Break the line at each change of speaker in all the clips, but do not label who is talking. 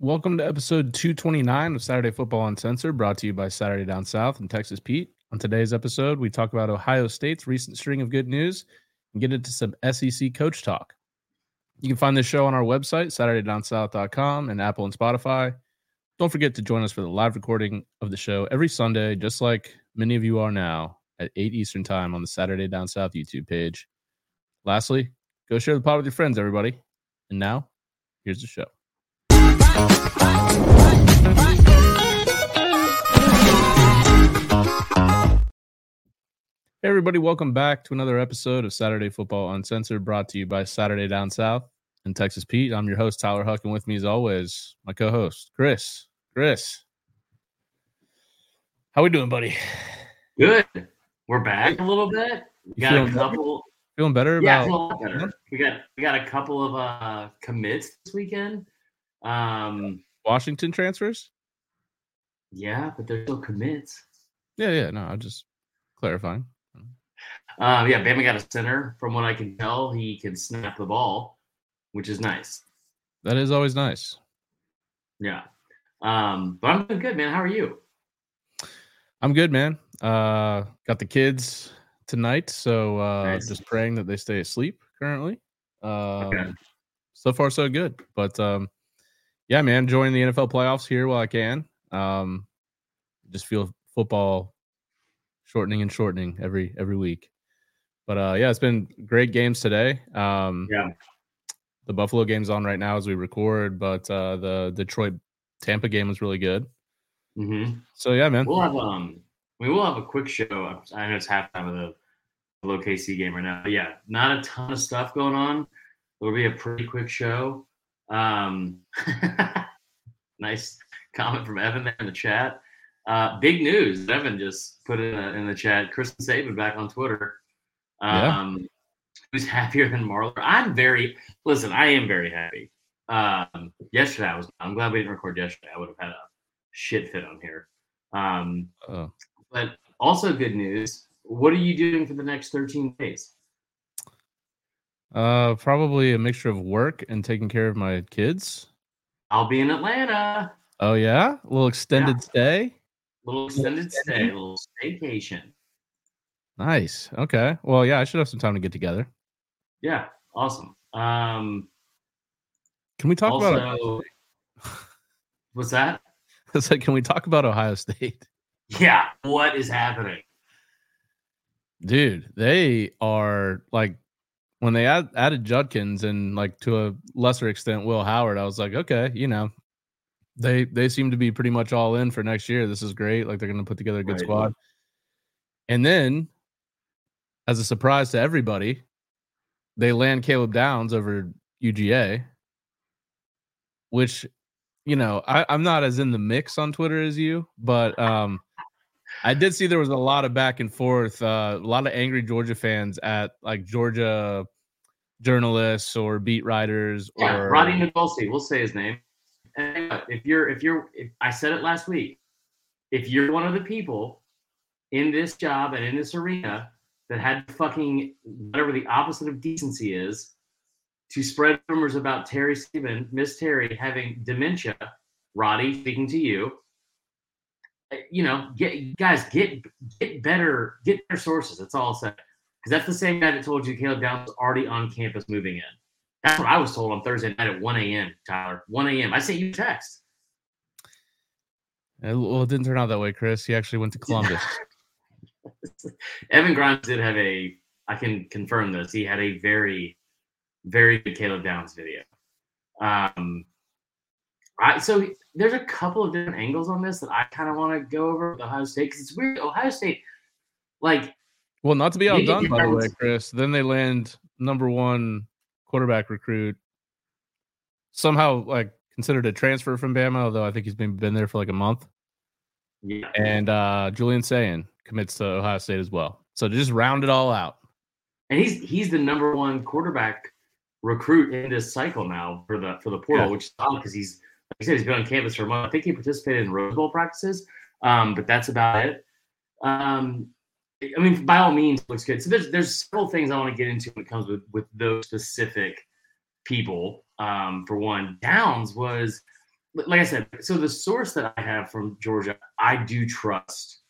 Welcome to episode 229 of Saturday Football Uncensored, brought to you by Saturday Down South and Texas Pete. On today's episode, we talk about Ohio State's recent string of good news and get into some SEC coach talk. You can find this show on our website, SaturdayDownSouth.com, and Apple and Spotify. Don't forget to join us for the live recording of the show every Sunday, just like many of you are now, at 8 Eastern Time on the Saturday Down South YouTube page. Lastly, go share the pod with your friends, everybody. And now, here's the show. Hey, everybody, welcome back to another episode of Saturday Football Uncensored, brought to you by Saturday Down South and Texas Pete. I'm your host, Tyler Huck, and with me, as always, my co host, Chris. Chris, how are we doing, buddy?
Good. We're back a little bit. We got a
feeling better?
couple.
Feeling better
Yeah,
about
feel a better. We got we got a couple of uh commits this weekend. Um,
Washington transfers?
yeah, but they're still commits.
Yeah, yeah, no, I'm just clarifying.
Um, yeah, Bama got a center. From what I can tell, he can snap the ball, which is nice.
That is always nice.
Yeah. Um, but I'm doing good, man. How are you?
I'm good, man. Uh, got the kids tonight, so uh,
Nice.
just praying that they stay asleep currently. Um,
Okay.
So far, so good. But um, yeah, man, enjoying the NFL playoffs here while I can. Um, just feel football shortening and shortening every every week. But uh, yeah, it's been great games today. Um,
Yeah.
the Buffalo game's on right now as we record, but uh, the Detroit Tampa game was really good.
Mm-hmm.
So yeah, man.
We'll have um, we will have a quick show. I know it's halftime of the low KC game right now. But yeah, not a ton of stuff going on. It'll be a pretty quick show. Um, nice comment from Evan there in the chat. Uh, big news. Evan just put in, the in the chat. Kristen Saban back on Twitter.
Yeah.
Um, Who's happier than Marler? I'm very listen. I am very happy. Um, yesterday I was. I'm glad we didn't record yesterday. I would have had a shit fit on here. Um,
Oh.
but also good news. What are you doing for the next 13 days?
Uh, probably a mixture of work and taking care of my kids.
I'll be in Atlanta.
Oh yeah, a little extended stay.
Little extended stay, a little staycation.
Nice. Okay. Well, yeah, I should have some time to get together.
Yeah, awesome. Um,
Can we talk about?
also, what's that?
It's like, can we talk about Ohio State,
Yeah, what is happening?
dude? They are like when they add, added Judkins and like to a lesser extent Will Howard. I was like, okay, you know, they they seem to be pretty much all in for next year. This is great. Like they're going to put together a good
Right.
squad. And then, as a surprise to everybody, they land Caleb Downs over UGA, which, you know, I, I'm not as in the mix on Twitter as you, but um, I did see there was a lot of back and forth, uh, a lot of angry Georgia fans at like Georgia journalists or beat writers
Yeah,
or
Roddy Nagolsky. We'll say his name. And uh, if you're, if you're, if, I said it last week. If you're one of the people in this job and in this arena that had fucking whatever the opposite of decency is to spread rumors about Terry Steven, Miss Terry having dementia, Roddy, speaking to you, you know, get guys get get better, get better sources. That's all I'll say. Because that's the same guy that told you Caleb Downs was already on campus moving in. That's what I was told on Thursday night at 1 a.m. Tyler, 1 a.m. I sent you a text.
Uh, Well, it didn't turn out that way, Chris. He actually went to Columbus.
Evan Grimes did have a. I can confirm this. He had a very, very good Caleb Downs video. Um, I so there's a couple of different angles on this that I kind of want to go over with Ohio State because it's weird. Ohio State, like
well, not to be outdone, by the way, Chris. Then they land number one quarterback recruit. Somehow, like considered a transfer from Bama, although I think he's been been there for like a month.
yeah,
And uh Julian Sayin commits to Ohio State as well. So to just round it all out.
and he's he's the number one quarterback recruit in this cycle now for the for the portal,
Yeah.
which is odd because he's I said he's been on campus for a month. I think he participated in Rose Bowl practices, um, but that's about it. Um, I mean, by all means, it looks good. So there's there's several things I want to get into when it comes with with those specific people. Um, for one, Downs was like I said, so the source that I have from Georgia, I do trust,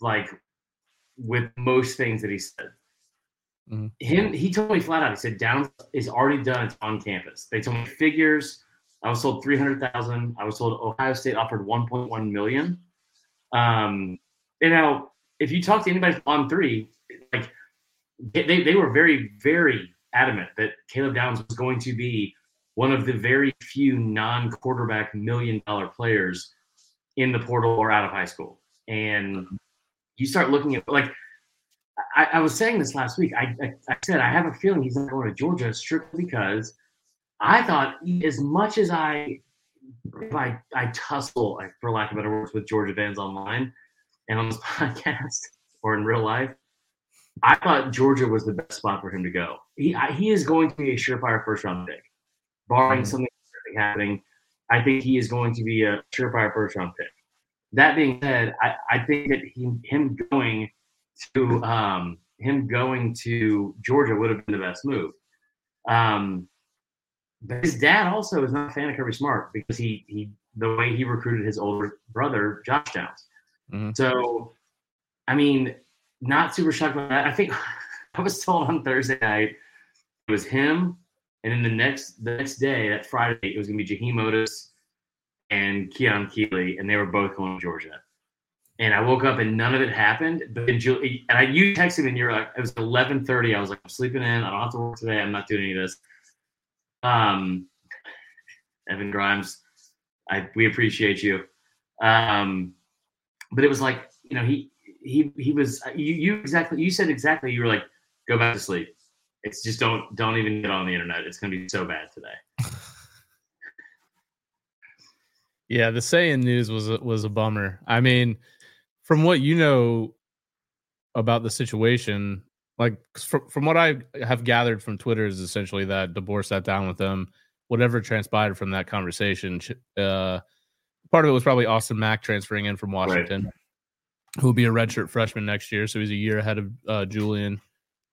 like with most things that he said. Mm-hmm. Him, he told me flat out. He said Downs is already done. It's on campus. They told me figures. I was hundred thousand. I was told Ohio State offered one point one million. Um, you know, if you talk to anybody on three, like they, they were very, very adamant that Caleb Downs was going to be one of the very few non-quarterback million dollar players in the portal or out of high school. And you start looking at like I, I was saying this last week. I, I, I said I have a feeling he's not going to Georgia strictly because I thought as much as I if I I tussle for lack of better words with Georgia fans online and on this podcast or in real life, I thought Georgia was the best spot for him to go. He I, he is going to be a surefire first round pick, barring mm-hmm. something happening. I think he is going to be a surefire first round pick. That being said, I, I think that he, him going to um, him going to Georgia would have been the best move. Um, but his dad also is not a fan of Kirby Smart because he he the way he recruited his older brother Josh Downs. Mm-hmm. So, I mean, not super shocked about that. I think I was told on Thursday night it was him, and then the next the next day, that Friday, it was gonna be Jaheim Oatis and Keon Keeley, and they were both going to Georgia. And I woke up and none of it happened. But then Julie, and I you texted me and you're like, it was 11:30. I was like, I'm sleeping in. I don't have to work today. I'm not doing any of this. Um, Evan Grimes, I we appreciate you. Um, but it was like, you know, he he he was you you exactly you said exactly you were like go back to sleep. It's just don't don't even get on the internet. It's gonna be so bad today.
yeah, the Sayin news was was a bummer. I mean, from what you know about the situation, like from, from what I have gathered from Twitter is essentially that DeBoer sat down with them. Whatever transpired from that conversation, uh, part of it was probably Austin Mack transferring in from Washington. Right who will be a redshirt freshman next year, so he's a year ahead of uh, Julian.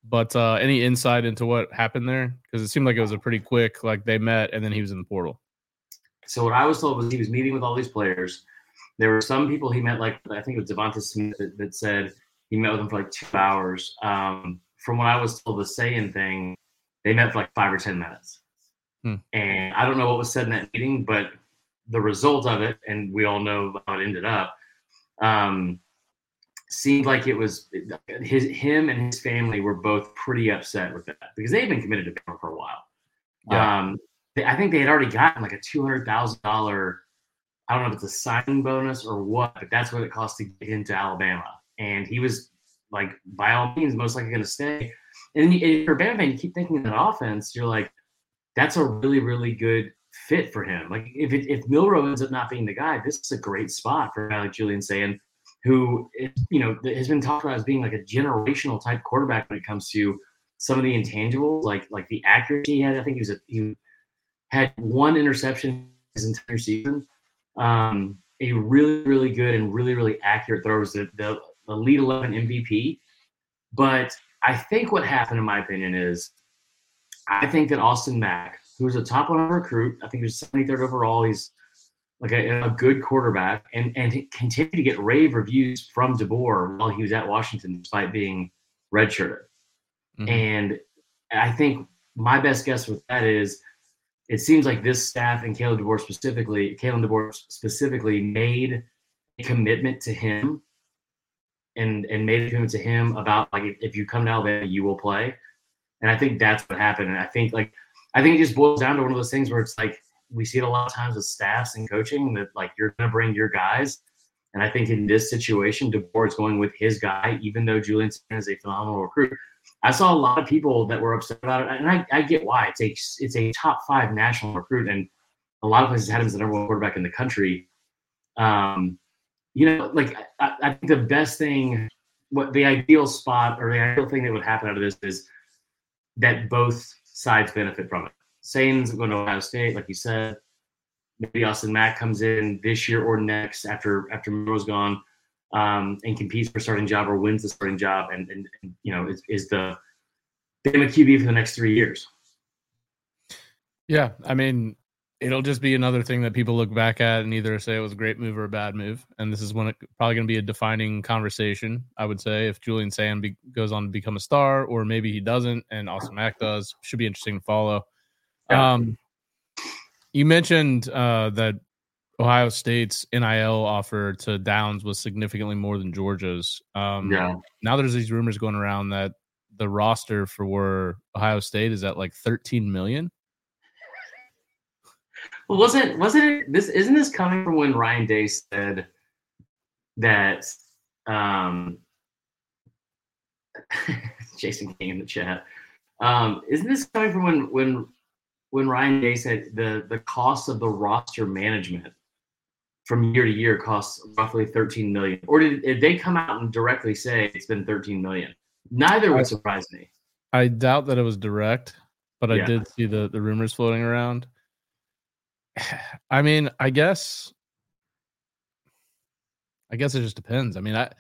But uh, any insight into what happened there? Because it seemed like it was a pretty quick, like they met and then he was in the portal.
So what I was told was he was meeting with all these players. There were some people he met, like I think it was Devonta Smith that, that, said he met with them for like two hours. Um, from what I was told, the Sayin thing, they met for like five or ten minutes. Hmm. And I don't know what was said in that meeting, but the result of it, and we all know how it ended up. Um, seemed like it was his him and his family were both pretty upset with that because they had been committed to Bama for a while. Yeah. Um, they, I think they had already gotten like a two hundred thousand dollar. I don't know if it's a signing bonus or what, but that's what it cost to get into Alabama. And he was like, by all means, most likely going to stay. And, and for Bama fan, you keep thinking that offense, you're like, that's a really, really good fit for him. Like if it, if Milroe ends up not being the guy, this is a great spot for a guy like Julian Sayin who you know has been talked about as being like a generational type quarterback when it comes to some of the intangibles, like like the accuracy he had. I think he was a, he had one interception his entire season. Um, a really really good and really really accurate throw was the, the the Elite 11 MVP. But I think what happened, in my opinion, is I think that Austin Mack, who's a top one recruit, I think he was 73rd overall. He's like a, a, good quarterback, and and continue to get rave reviews from DeBoer while he was at Washington, despite being redshirted. Mm-hmm. And I think my best guess with that is, it seems like this staff and Kalen DeBoer specifically, Kalen DeBoer specifically, made a commitment to him, and and made a commitment to him about like if, you come to Alabama, you will play. And I think that's what happened. And I think like I think it just boils down to one of those things where it's like we see it a lot of times with staffs and coaching that like you're to bring your guys. And I think in this situation, DeBoer is going with his guy, even though Julian is a phenomenal recruit. I saw a lot of people that were upset about it, and I, I get why. It's a it's a top five national recruit, and a lot of places had him as the number one quarterback in the country. Um, you know, like I, I think the best thing, what the ideal spot or the ideal thing that would happen out of this is that both sides benefit from it. Sayin's going to Ohio State, like you said. Maybe Austin Mack comes in this year or next after after Milroe's gone um, and competes for starting job or wins the starting job and, and, and you know is, is the Bama QB for the next three years.
Yeah, I mean, it'll just be another thing that people look back at and either say it was a great move or a bad move. And this is when it probably going to be a defining conversation. I would say if Julian Sayin be, goes on to become a star, or maybe he doesn't, and Austin Mack does, should be interesting to follow. Yeah. Um, you mentioned uh, that Ohio State's NIL offer to Downs was significantly more than Georgia's. Um, yeah. Now there's these rumors going around that the roster for Ohio State is at like 13 million.
Well, wasn't wasn't it this? Isn't this coming from when Ryan Day said that? um Jason King in the chat. Um, isn't this coming from when when when Ryan Day said the the cost of the roster management from year to year costs roughly 13 million? Or did, did they come out and directly say it's been 13 million? Neither would surprise me.
I doubt that it was direct, but I did see the the rumors floating around. I mean, I guess I guess it just depends. I mean, I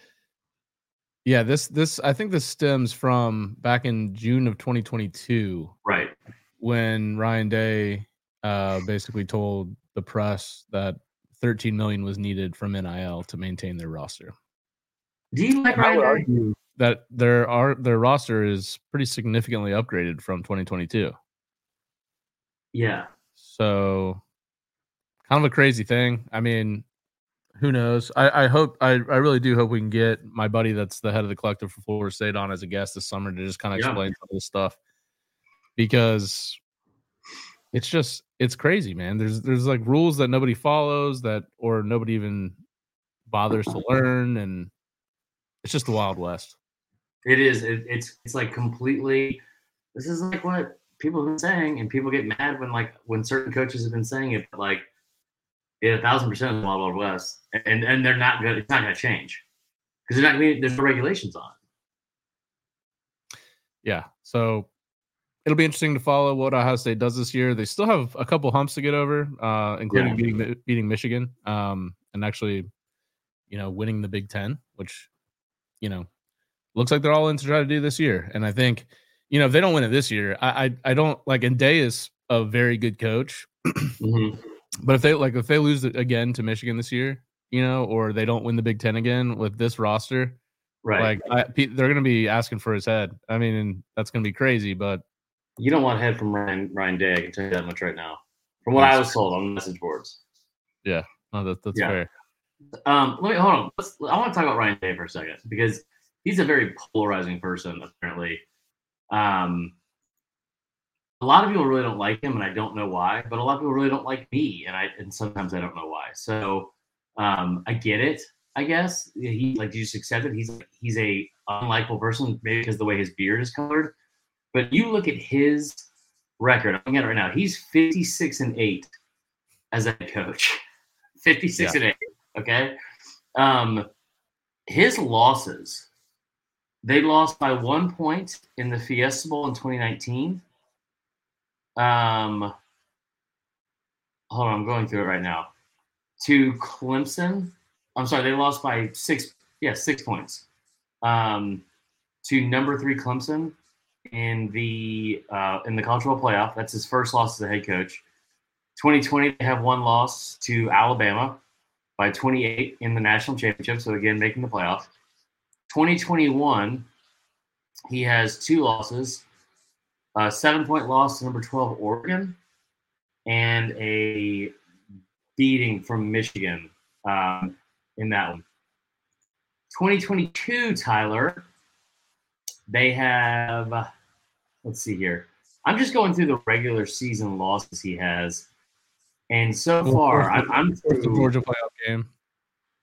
yeah, this this I think this stems from back in June of 2022.
Right.
When Ryan Day uh basically told the press that 13 million was needed from NIL to maintain their roster.
Do you like Ryan Day?
That their are their roster is pretty significantly upgraded from 2022.
Yeah.
So kind of a crazy thing. I mean, who knows? I, I hope I, I really do hope we can get my buddy that's the head of the collective for Florida State on as a guest this summer to just kind of yeah. explain some of this stuff because it's just it's crazy, man. There's there's like rules that nobody follows that or nobody even bothers to learn, and it's just the Wild West.
It is. It, it's it's like completely. This is like what people have been saying, and people get mad when like when certain coaches have been saying it. But like a thousand percent of the Wild Wild West, and and they're not good. It's not going to change because they're not. Gonna, There's no regulations on it.
Yeah, so it'll be interesting to follow what Ohio State does this year. They still have a couple humps to get over, uh, including yeah. beating beating Michigan, um, and actually, you know, winning the Big Ten, which you know looks like they're all in to try to do this year. And I think, you know, if they don't win it this year, I I, I don't like. And Day is a very good coach. mm-hmm but if they like if they lose again to Michigan this year, you know, or they don't win the Big Ten again with this roster,
right?
Like I, they're going to be asking for his head. I mean, that's going to be crazy. But
you don't want head from Ryan Ryan Day. I can tell you that much right now. From what I was told on message boards.
Yeah, no, that, that's yeah. fair.
Um, let me hold on. Let's, I want to talk about Ryan Day for a second because he's a very polarizing person. Apparently, um, a lot of people really don't like him, and I don't know why. But a lot of people really don't like me, and I and sometimes I don't know why. So um, I get it. I guess he like you just accept it. He's he's a unlikable person, maybe because the way his beard is colored. But you look at his record. I'm looking at it right now. He's 56 and eight as a coach. 56 yeah. and eight. Okay. Um, his losses. They lost by one point in the Fiesta Bowl in 2019 um, hold on, I'm going through it right now. To Clemson, I'm sorry, they lost by six. Yeah, six points. Um, to number three Clemson in the uh, in the college playoff. That's his first loss as a head coach. 2020, they have one loss to Alabama by 28 in the national championship. So again, making the playoff. 2021, he has two losses a seven point loss to number 12 Oregon, and a beating from Michigan um, in that one. 2022, Tyler, they have, let's see here. I'm just going through the regular season losses he has. And so far, I'm, I'm
the Georgia playoff game.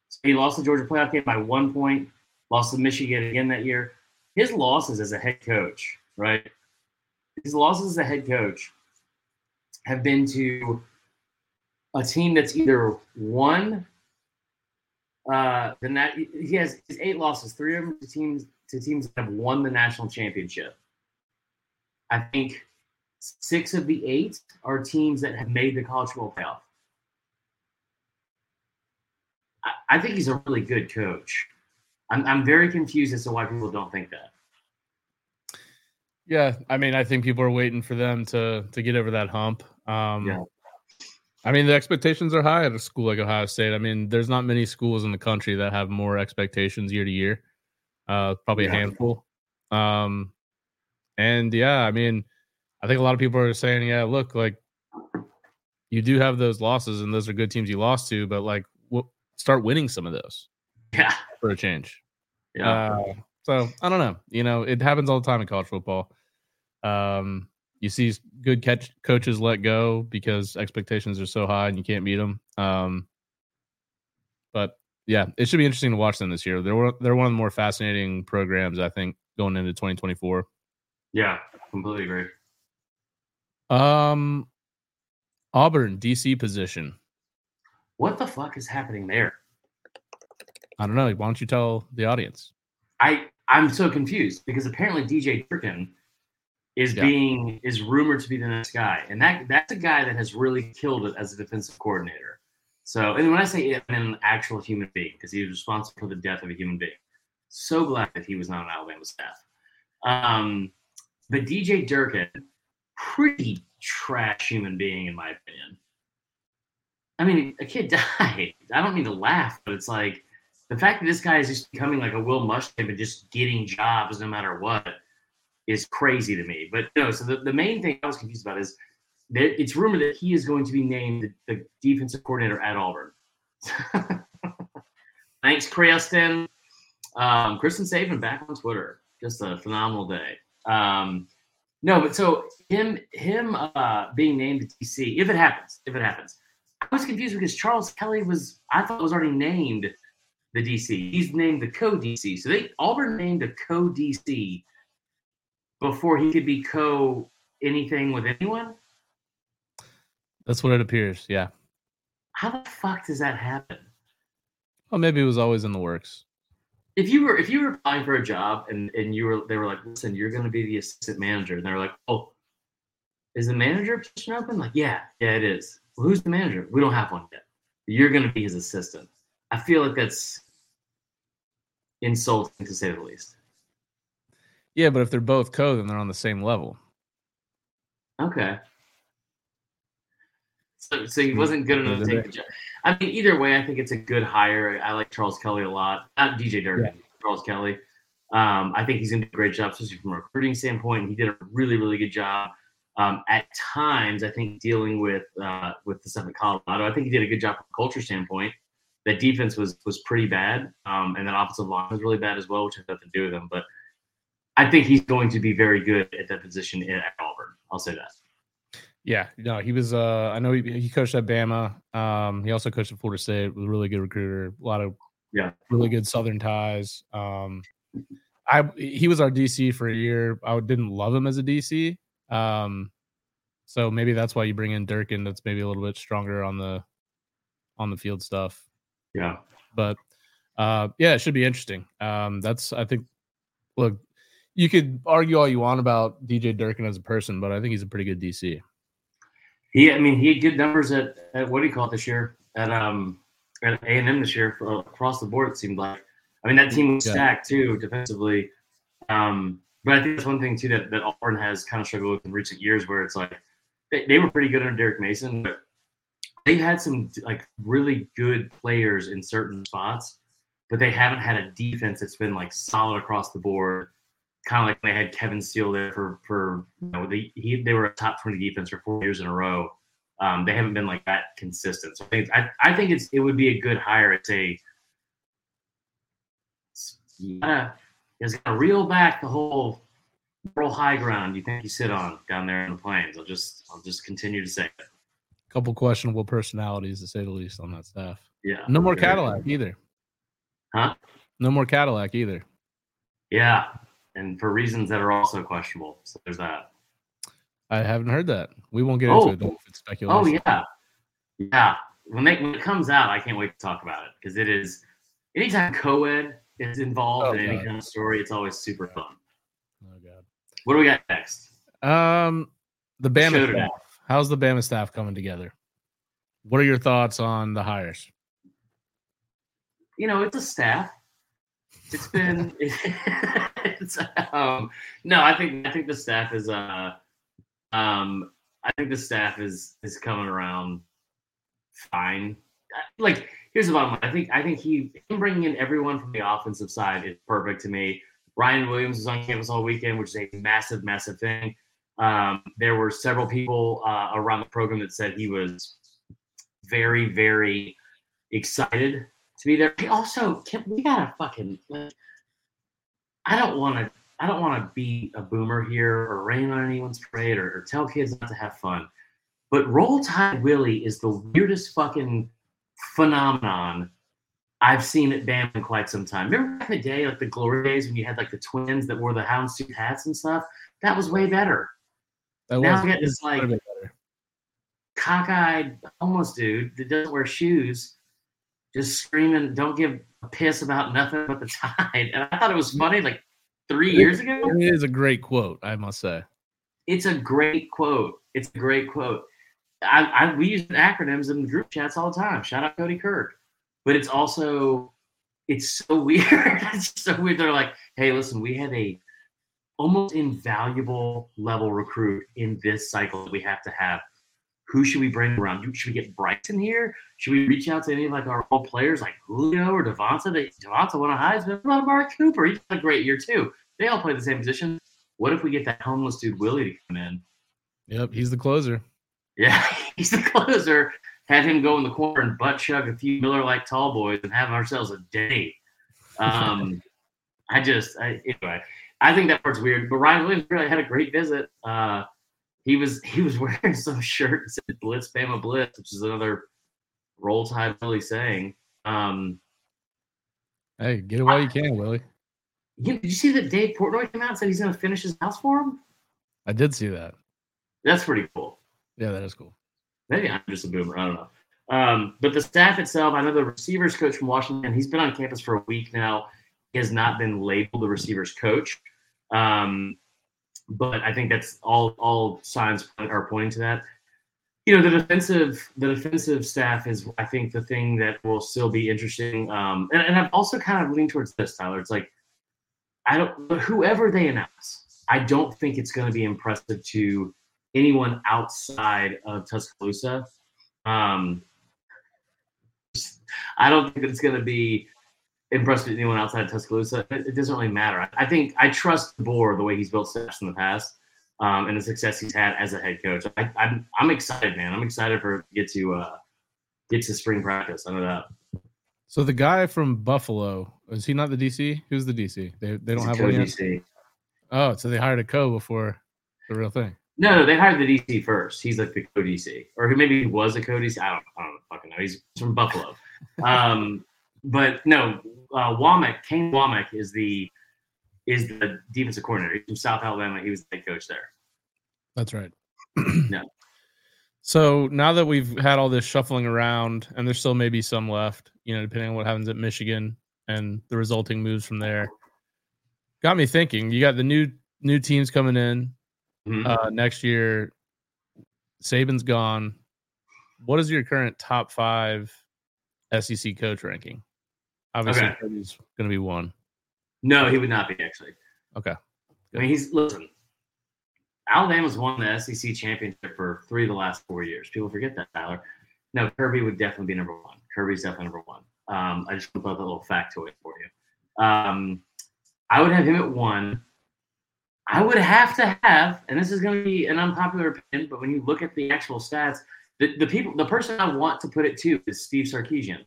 So he lost the Georgia playoff game by one point, lost to Michigan again that year. His losses as a head coach, right? His losses as a head coach have been to a team that's either won uh the nat- he has his eight losses, three of them to teams to teams that have won the national championship. I think six of the eight are teams that have made the college football playoff. I, I think he's a really good coach. I'm, I'm very confused as to why people don't think that.
Yeah, I mean, I think people are waiting for them to to get over that hump. Um, yeah. I mean, the expectations are high at a school like Ohio State. I mean, there's not many schools in the country that have more expectations year to year. Uh, probably yeah. a handful. Um, and yeah, I mean, I think a lot of people are saying, yeah, look, like you do have those losses, and those are good teams you lost to, but like, we'll start winning some of those.
Yeah,
for a change. Yeah. Uh, so I don't know. You know, it happens all the time in college football. Um, you see good catch coaches let go because expectations are so high and you can't meet them. Um, but yeah, it should be interesting to watch them this year. They're they're one of the more fascinating programs I think going into 2024.
Yeah, completely agree.
Um, Auburn DC position.
What the fuck is happening there?
I don't know. Why don't you tell the audience?
I I'm so confused because apparently DJ Durkin is yeah. being is rumored to be the next guy, and that that's a guy that has really killed it as a defensive coordinator. So, and when I say it, I mean an actual human being because he was responsible for the death of a human being. So glad that he was not on Alabama staff. Um, but DJ Durkin, pretty trash human being in my opinion. I mean, a kid died. I don't mean to laugh, but it's like the fact that this guy is just becoming like a Will Muschamp and just getting jobs no matter what is crazy to me. But no, so the, the main thing I was confused about is that it's rumored that he is going to be named the, defensive coordinator at Auburn. Thanks, Kristen. Um, Kristen Saban back on Twitter. Just a phenomenal day. Um, no, but so him him uh, being named the DC, if it happens, if it happens, I was confused because Charles Kelly was I thought was already named the DC. He's named the co DC. So they Auburn named a co DC before he could be co anything with anyone.
That's what it appears. Yeah.
How the fuck does that happen?
Well, maybe it was always in the works.
If you were if you were applying for a job and and you were they were like, listen, you're going to be the assistant manager, and they're like, oh, is the manager position open? Like, yeah, yeah, it is. Well, who's the manager? We don't have one yet. You're going to be his assistant. I feel like that's insulting to say the least.
Yeah, but if they're both co, then they're on the same level.
Okay. So, so he wasn't good enough to take the job. I mean, either way, I think it's a good hire. I like Charles Kelly a lot. Not DJ Durkin, yeah. Charles Kelly. Um, I think he's going to do a great job, especially from a recruiting standpoint. He did a really, really good job. Um, at times, I think dealing with uh, with the stuff in Colorado, I think he did a good job from a culture standpoint that defense was was pretty bad, um, and that offensive line was really bad as well, which had nothing to do with them. But I think he's going to be very good at that position at Auburn. I'll say that.
Yeah, no, he was. Uh, I know he, he coached at Bama. Um, he also coached at Florida State. Was a really good recruiter. A lot of
yeah,
really good Southern ties. Um, I he was our DC for a year. I didn't love him as a DC. Um, so maybe that's why you bring in Durkin. That's maybe a little bit stronger on the on the field stuff.
Yeah.
But uh, yeah, it should be interesting. Um, that's I think. Look, you could argue all you want about DJ Durkin as a person, but I think he's a pretty good DC.
He, I mean, he had good numbers at, at what do you call it this year at um at A and M this year for, across the board. It seemed like. I mean, that team was yeah. stacked too defensively. Um, but I think that's one thing too that, that Auburn has kind of struggled with in recent years, where it's like they, they were pretty good under Derek Mason, but they had some like really good players in certain spots, but they haven't had a defense that's been like solid across the board. Kind of like they had Kevin Steele there for for you know they he, they were a top twenty defense for four years in a row. Um, they haven't been like that consistent. So I think I, I think it's it would be a good hire. It's a yeah, it's got to reel back the whole moral high ground you think you sit on down there in the plains. I'll just I'll just continue to say it
couple questionable personalities to say the least on that staff.
Yeah.
No more Cadillac either.
Huh?
No more Cadillac either.
Yeah. And for reasons that are also questionable. So there's that.
I haven't heard that. We won't get oh. into it though if it's oh, speculation.
Oh yeah. Yeah. When, they, when it comes out, I can't wait to talk about it because it is anytime co-ed is involved oh, in God. any kind of story, it's always super fun.
Oh god.
What do we got next?
Um the Bama staff. How's the Bama staff coming together? What are your thoughts on the hires?
You know, it's a staff. It's been it's um no, I think I think the staff is uh um I think the staff is is coming around fine. Like here's the bottom line. I think I think he him bringing in everyone from the offensive side is perfect to me. Ryan Williams was on campus all weekend, which is a massive, massive thing. Um, there were several people uh, around the program that said he was very, very excited to be there. He also, can, we gotta fucking. Like, I don't want to. I don't want to be a boomer here or rain on anyone's parade or, or tell kids not to have fun. But Roll Tide Willie is the weirdest fucking phenomenon I've seen at Bam in quite some time. Remember back in the day, like the glory days when you had like the twins that wore the houndstooth hats and stuff? That was way better.
That
now get this like cockeyed homeless dude that doesn't wear shoes, just screaming, "Don't give a piss about nothing but the tide." And I thought it was funny, like three years ago.
It is a great quote, I must say.
It's a great quote. It's a great quote. I, I we use acronyms in group chats all the time. Shout out Cody Kirk. But it's also it's so weird. it's so weird. They're like, hey, listen, we have a almost invaluable level recruit in this cycle that we have to have. Who should we bring around? Should we get Bryson here? Should we reach out to any of like our old players like Julio or Devonta? They, Devonta won a Heisman. What about Mark Cooper? He's had a great year too. They all play the same position. What if we get that homeless dude Willie to come in?
Yep, he's the closer.
Yeah, he's the closer. Have him go in the corner and butt chug a few Miller like tall boys and have ourselves a day. Um, I just, I, anyway, I think that part's weird. But Ryan Williams really had a great visit. Uh, he was he was wearing some shirt that said Blitz Bama Blitz, which is another roll tide Willie saying. Um,
Hey, get it while you can, Willie.
you, did you see that Dave Portnoy came out and said he's going to finish his house for him?
I did see that.
That's pretty cool.
Yeah, that is cool.
Maybe I'm just a boomer. I don't know. Um, but the staff itself, I know the receivers coach from Washington, he's been on campus for a week now. He has not been labeled the receivers coach. Um, but I think that's all all signs are pointing to that. You know, the defensive the defensive staff is I think the thing that will still be interesting. Um, and, and I'm also kind of leaning towards this, Tyler. It's like I don't whoever they announce, I don't think it's going to be impressive to anyone outside of Tuscaloosa. Um, I don't think it's going to be impressive with anyone outside of Tuscaloosa. It, it doesn't really matter. I, I think I trust DeBoer the way he's built staffs in the past um, and the success he's had as a head coach. I, I'm I'm excited, man. I'm excited for get to uh, get to spring practice. I know that.
So the guy from Buffalo is he not the DC? Who's the DC? They they don't
He's a
have one yet.
co-DC.
Oh, so they hired a co before the real thing.
No, no, they hired the DC first. He's like the co-DC, or who maybe he was a co-DC. I don't, I don't fucking know. He's from Buffalo. um, but no, uh, Wommack, Kane Wommack is the is the defensive coordinator. He's from South Alabama. He was the head coach there.
That's right.
No.
So now that we've had all this shuffling around, and there's still maybe some left, you know, depending on what happens at Michigan and the resulting moves from there, got me thinking. You got the new new teams coming in
Mhm.
uh, next year. Saban's gone. What is your current top five SEC coach ranking? Obviously,
Okay.
Kirby's going to be one.
No, he would not be actually.
Okay.
I mean, he's listen. Alabama's won the SEC championship for three of the last four years. People forget that, Tyler. No, Kirby would definitely be number one. Kirby's definitely number one. Um, I just want to put that little factoid for you. Um, I would have him at one. I would have to have, and this is going to be an unpopular opinion, but when you look at the actual stats, the, the people, the person I want to put it to is Steve Sarkisian.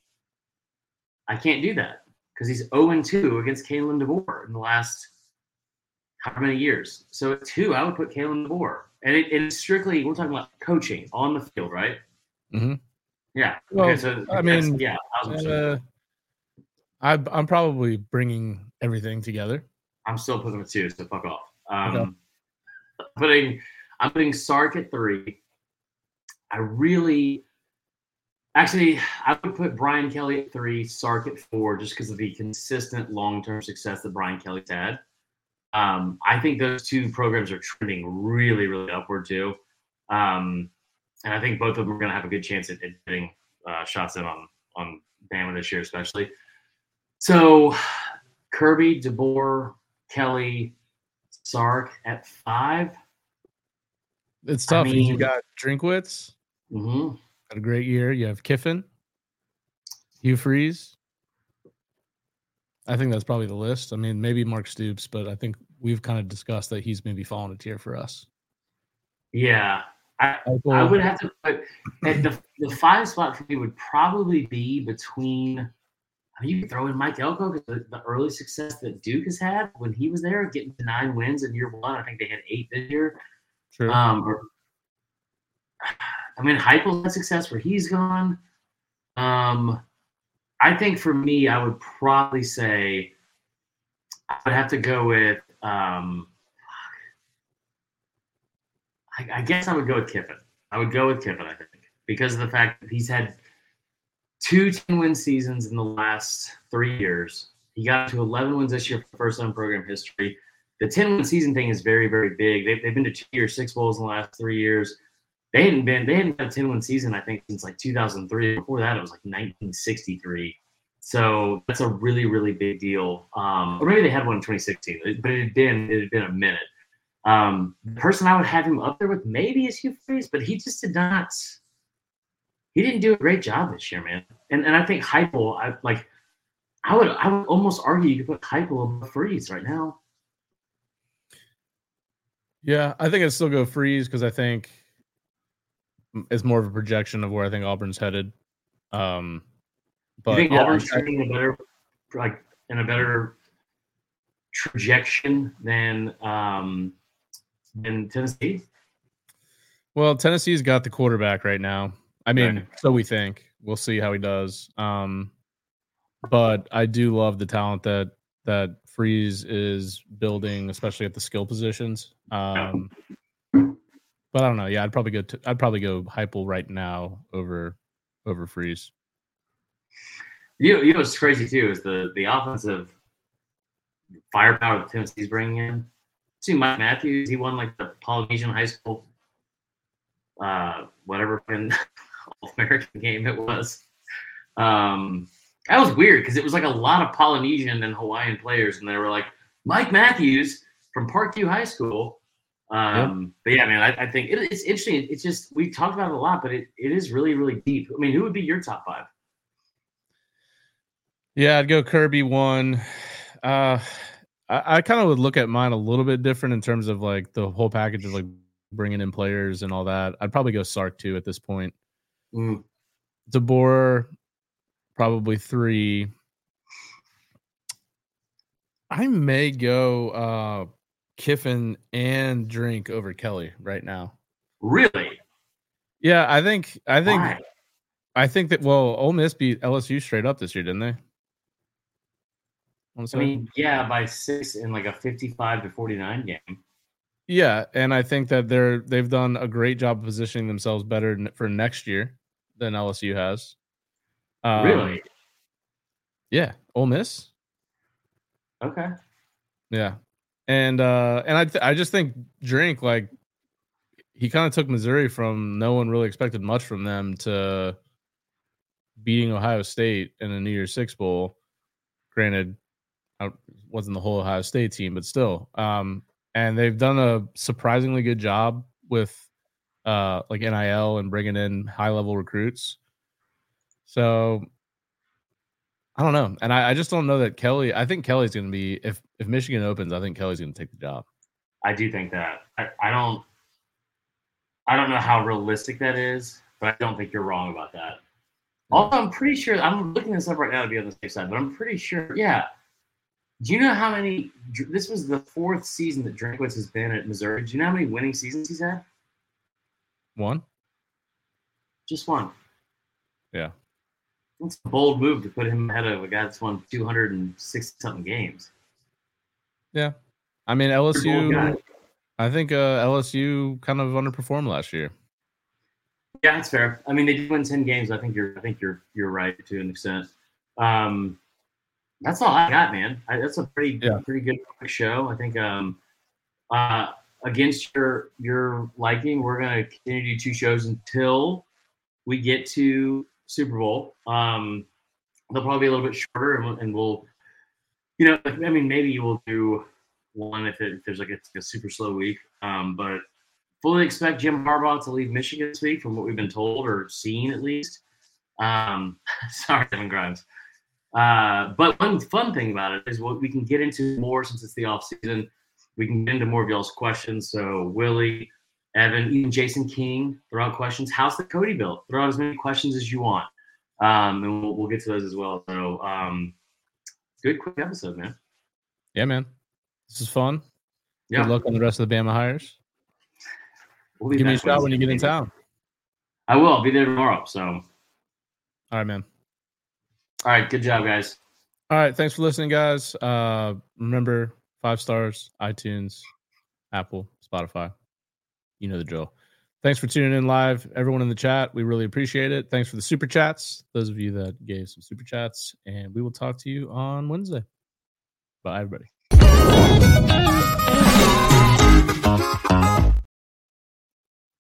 I can't do that because he's 0 2 against Kalen DeBoer in the last how many years? So at two, I would put Kalen DeBoer. And it, it's strictly, we're talking about coaching on the field, right?
Mm-hmm.
Yeah.
Well,
okay, so
I mean,
yeah,
Uh, I, I'm probably bringing everything together.
I'm still putting him at two, so fuck off. Um, Putting, I'm putting Sark at three. I really, actually, I would put Brian Kelly at three, Sark at four, just because of the consistent long-term success that Brian Kelly's had. Um, I think those two programs are trending really, really upward too. Um, and I think both of them are going to have a good chance at, at getting uh, shots in on on Bama this year, especially. So, Kirby, DeBoer, Kelly, Sark at 5
It's
I
tough you
mean-
got Drinkwitz,
Mm-hmm.
Had a great year. You have Kiffin, Hugh Freeze. I think that's probably the list. I mean, maybe Mark Stoops, but I think we've kind of discussed that he's maybe fallen a tier for us.
Yeah. I, I would have to put at the, the five spot for me would probably be between I mean, you can throw in Mike Elko because the, the, early success that Duke has had when he was there, getting to nine wins in year one. I think they had eight this year.
True.
Um, or, I mean, Heupel had success where he's gone. Um, I think for me, I would probably say I would have to go with. Um, I, I guess I would go with Kiffin. I would go with Kiffin. I think because of the fact that he's had two 10 win seasons in the last three years. He got to 11 wins this year for first time program history. The 10 win season thing is very, very big. They've, they've been to two or six bowls in the last three years. They hadn't been, they hadn't had a 10 win season, I think, since like 2003. Before that, it was like 1963. So that's a really, really big deal. Um, or maybe they had one in 2016, but it had been, it had been a minute. Um, the person I would have him up there with maybe is Hugh Freeze, but he just did not he didn't do a great job this year, man. And and I think Heupel, I like I would I would almost argue you could put Heupel above Freeze right now.
Yeah, I think I'd still go Freeze because I think it's more of a projection of where I think Auburn's headed. Um,
but you think yeah, Auburn's trending a better like in a better trajectory than um than Tennessee?
Well, Tennessee's got the quarterback right now. I mean, right. so we think. We'll see how he does. Um, but I do love the talent that that Freeze is building, especially at the skill positions. Um, but I don't know. Yeah, I'd probably go. To, I'd probably go Heupel right now over over Freeze.
You, you know what's crazy too is the the offensive firepower that Tennessee's bringing in. See Mike Matthews, he won like the Polynesian high school, uh, whatever American game it was. Um, that was weird because it was like a lot of Polynesian and Hawaiian players, and they were like Mike Matthews from Parkview High School. Um, yep. But yeah, man, I, I think it, it's interesting. It's just we talked about it a lot, but it, it is really really deep. I mean, who would be your top five?
Yeah, I'd go Kirby one. Uh, I, I kind of would look at mine a little bit different in terms of like the whole package of like bringing in players and all that. I'd probably go Sark two at this point.
Mm.
DeBoer, probably three. I may go uh, Kiffin and Drink over Kelly right now.
Really?
Yeah, I think I think Why? I think that well, Ole Miss beat LSU straight up this year, didn't they?
I mean, yeah, by six in like a fifty-five to forty-nine game.
Yeah, and I think that they're they've done a great job of positioning themselves better for next year than LSU has.
Um, really?
Yeah, Ole Miss.
Okay.
Yeah, and uh and I th- I just think Drink like he kind of took Missouri from no one really expected much from them to beating Ohio State in a New Year's Six bowl. Granted, I wasn't the whole Ohio State team, but still. Um, and they've done a surprisingly good job with uh, like NIL and bringing in high level recruits. So I don't know, and I, I just don't know that Kelly. I think Kelly's going to be if if Michigan opens, I think Kelly's going to take the job.
I do think that. I, I don't. I don't know how realistic that is, but I don't think you're wrong about that. Also, I'm pretty sure I'm looking this up right now to be on the safe side, but I'm pretty sure. Yeah. Do you know how many? This was the fourth season that Drinkwitz has been at Missouri. Do you know how many winning seasons he's had?
One?
Just one.
Yeah.
It's a bold move to put him ahead of a guy that's won 260 something games.
Yeah. I mean, LSU, I think uh, LSU kind of underperformed last year.
Yeah, that's fair. I mean, they did win 10 games. I think you're, I think you're, you're right to an extent. Um, that's all I got, man. I, that's a pretty, yeah. pretty good show. I think, um, uh, against your your liking, we're gonna continue to do two shows until we get to Super Bowl. Um, they'll probably be a little bit shorter, and we'll, and we'll you know, I mean, maybe we'll do one if, it, if there's like a, a, super slow week. Um, but fully expect Jim Harbaugh to leave Michigan this week, from what we've been told or seen at least. Um, sorry, Evan Grimes. Uh, but one fun thing about it is what we can get into more since it's the off season. We can get into more of y'all's questions. So Willie, Evan, even Jason King, throw out questions. How's the Cody built? Throw out as many questions as you want, um, and we'll, we'll get to those as well. So, um, good quick episode, man.
Yeah, man. This is fun.
Yeah.
Good luck on the rest of the Bama hires.
We'll be
Give me a shot when you get in town.
I will. I'll be there tomorrow. So, all
All right, man.
All right. Good job, guys.
All right. Thanks for listening, guys. Uh, remember five stars, iTunes, Apple, Spotify. You know the drill. Thanks for tuning in live, everyone in the chat. We really appreciate it. Thanks for the super chats, those of you that gave some super chats, and we will talk to you on Wednesday. Bye, everybody.